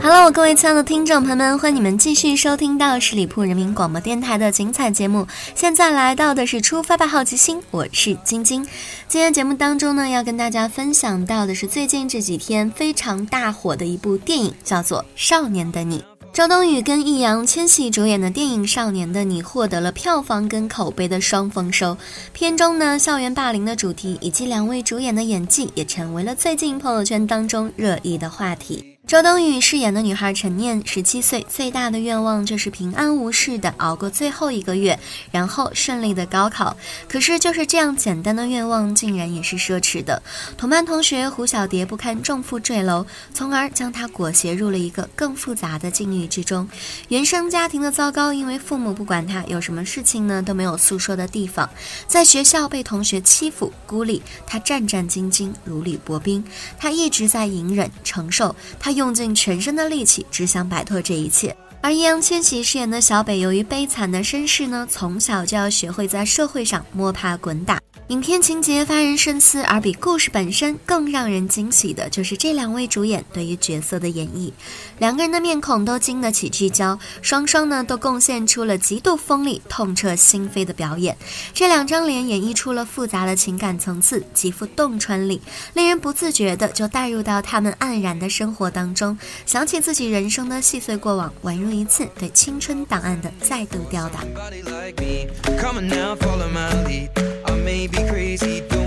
Hello，各位亲爱的听众朋友们，欢迎你们继续收听到十里铺人民广播电台的精彩节目。现在来到的是出发吧好奇心，我是晶晶。今天节目当中呢，要跟大家分享到的是最近这几天非常大火的一部电影，叫做《少年的你》。周冬雨跟易烊千玺主演的电影《少年的你》获得了票房跟口碑的双丰收。片中呢，校园霸凌的主题以及两位主演的演技，也成为了最近朋友圈当中热议的话题。周冬雨饰演的女孩陈念，十七岁，最大的愿望就是平安无事的熬过最后一个月，然后顺利的高考。可是就是这样简单的愿望，竟然也是奢侈的。同班同学胡小蝶不堪重负坠楼，从而将她裹挟入了一个更复杂的境遇之中。原生家庭的糟糕，因为父母不管她，有什么事情呢都没有诉说的地方。在学校被同学欺负孤立，她战战兢兢，如履薄冰。她一直在隐忍承受，她。用尽全身的力气，只想摆脱这一切。而易烊千玺饰演的小北，由于悲惨的身世呢，从小就要学会在社会上摸爬滚打。影片情节发人深思，而比故事本身更让人惊喜的，就是这两位主演对于角色的演绎。两个人的面孔都经得起聚焦，双双呢都贡献出了极度锋利、痛彻心扉的表演。这两张脸演绎出了复杂的情感层次，极富洞穿力，令人不自觉的就带入到他们黯然的生活当中，想起自己人生的细碎过往，宛如一次对青春档案的再度吊打。crazy.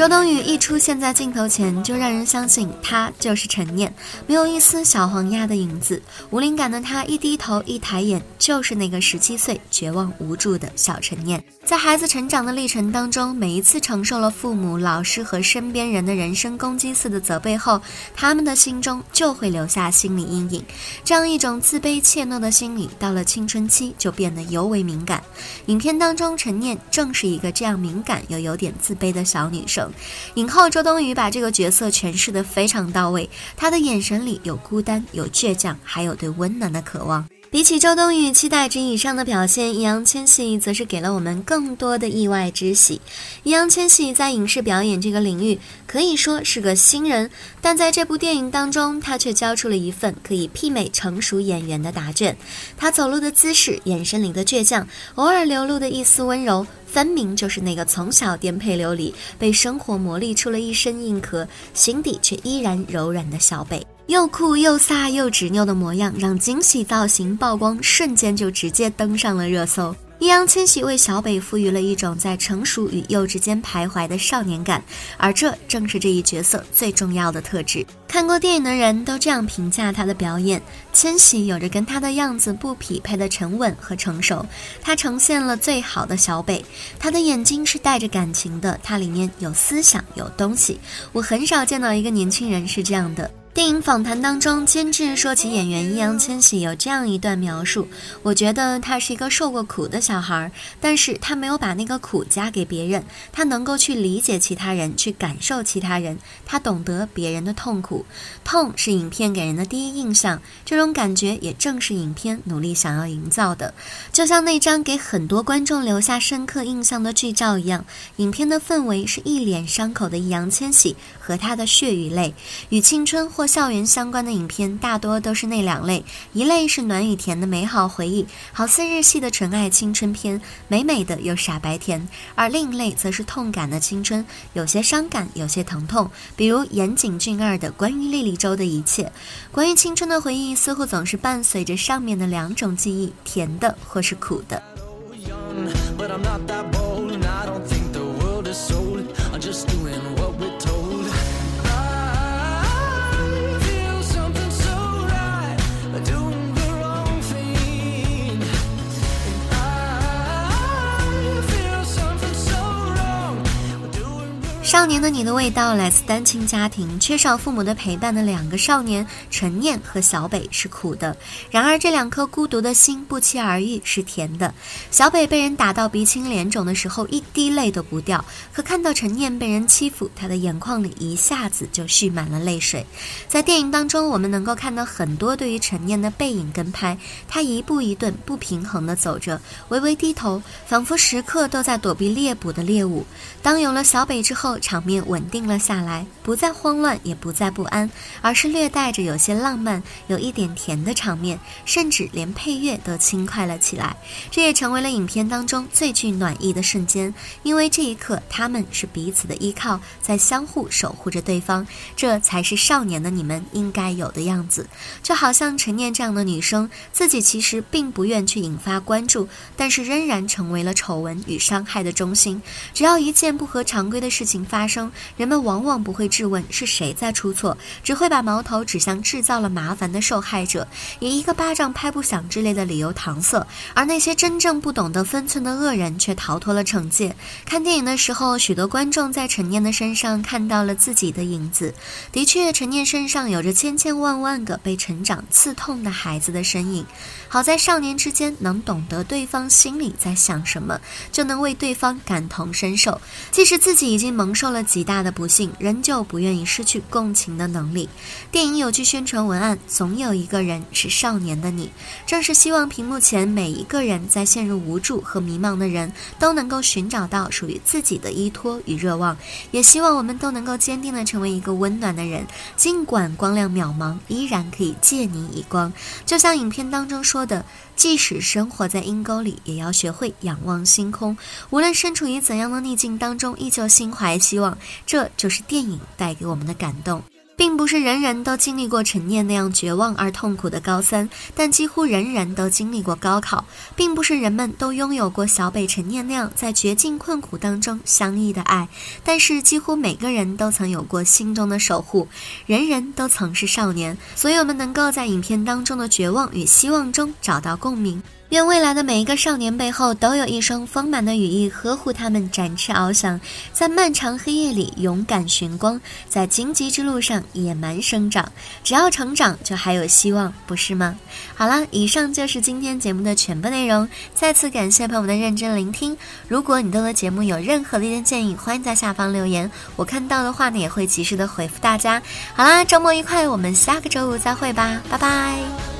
周冬雨一出现在镜头前，就让人相信她就是陈念，没有一丝小黄鸭的影子。无灵感的她一低头一抬眼，就是那个十七岁绝望无助的小陈念。在孩子成长的历程当中，每一次承受了父母、老师和身边人的人身攻击似的责备后，他们的心中就会留下心理阴影。这样一种自卑怯懦的心理，到了青春期就变得尤为敏感。影片当中，陈念正是一个这样敏感又有点自卑的小女生。影后周冬雨把这个角色诠释的非常到位，她的眼神里有孤单，有倔强，还有对温暖的渴望。比起周冬雨期待值以上的表现，易烊千玺则是给了我们更多的意外之喜。易烊千玺在影视表演这个领域可以说是个新人，但在这部电影当中，他却交出了一份可以媲美成熟演员的答卷。他走路的姿势，眼神里的倔强，偶尔流露的一丝温柔，分明就是那个从小颠沛流离，被生活磨砺出了一身硬壳，心底却依然柔软的小北。又酷又飒又执拗的模样，让惊喜造型曝光瞬间就直接登上了热搜。易烊千玺为小北赋予了一种在成熟与幼稚间徘徊的少年感，而这正是这一角色最重要的特质。看过电影的人都这样评价他的表演：千玺有着跟他的样子不匹配的沉稳和成熟，他呈现了最好的小北。他的眼睛是带着感情的，他里面有思想，有东西。我很少见到一个年轻人是这样的。电影访谈当中，监制说起演员易烊千玺有这样一段描述：我觉得他是一个受过苦的小孩，但是他没有把那个苦加给别人，他能够去理解其他人，去感受其他人，他懂得别人的痛苦。痛是影片给人的第一印象，这种感觉也正是影片努力想要营造的。就像那张给很多观众留下深刻印象的剧照一样，影片的氛围是一脸伤口的易烊千玺和他的血与泪，与青春。或校园相关的影片大多都是那两类，一类是暖与甜的美好回忆，好似日系的纯爱青春片，美美的又傻白甜；而另一类则是痛感的青春，有些伤感，有些疼痛，比如岩井俊二的《关于莉莉周的一切》。关于青春的回忆，似乎总是伴随着上面的两种记忆，甜的或是苦的。少年的你的味道来自单亲家庭，缺少父母的陪伴的两个少年陈念和小北是苦的。然而这两颗孤独的心不期而遇是甜的。小北被人打到鼻青脸肿的时候，一滴泪都不掉，可看到陈念被人欺负，他的眼眶里一下子就蓄满了泪水。在电影当中，我们能够看到很多对于陈念的背影跟拍，他一步一顿不平衡地走着，微微低头，仿佛时刻都在躲避猎捕的猎物。当有了小北之后，场面稳定了下来，不再慌乱，也不再不安，而是略带着有些浪漫，有一点甜的场面，甚至连配乐都轻快了起来。这也成为了影片当中最具暖意的瞬间，因为这一刻他们是彼此的依靠，在相互守护着对方，这才是少年的你们应该有的样子。就好像陈念这样的女生，自己其实并不愿去引发关注，但是仍然成为了丑闻与伤害的中心。只要一件不合常规的事情发生，人们往往不会质问是谁在出错，只会把矛头指向制造了麻烦的受害者，以一个巴掌拍不响之类的理由搪塞。而那些真正不懂得分寸的恶人却逃脱了惩戒。看电影的时候，许多观众在陈念的身上看到了自己的影子。的确，陈念身上有着千千万万个被成长刺痛的孩子的身影。好在少年之间能懂得对方心里在想什么，就能为对方感同身受。即使自己已经蒙受了极大的不幸，仍旧不愿意失去共情的能力。电影有句宣传文案：“总有一个人是少年的你。”正是希望屏幕前每一个人在陷入无助和迷茫的人都能够寻找到属于自己的依托与热望。也希望我们都能够坚定地成为一个温暖的人，尽管光亮渺茫，依然可以借你以光。就像影片当中说的。即使生活在阴沟里，也要学会仰望星空。无论身处于怎样的逆境当中，依旧心怀希望。这就是电影带给我们的感动。并不是人人都经历过陈念那样绝望而痛苦的高三，但几乎人人都经历过高考。并不是人们都拥有过小北陈念那样在绝境困苦当中相依的爱，但是几乎每个人都曾有过心中的守护。人人都曾是少年，所以我们能够在影片当中的绝望与希望中找到共鸣。愿未来的每一个少年背后都有一双丰满的羽翼呵护他们，展翅翱翔，在漫长黑夜里勇敢寻光，在荆棘之路上野蛮生长。只要成长，就还有希望，不是吗？好了，以上就是今天节目的全部内容。再次感谢朋友们的认真聆听。如果你对我的节目有任何的意见建议，欢迎在下方留言，我看到的话呢也会及时的回复大家。好啦，周末愉快，我们下个周五再会吧，拜拜。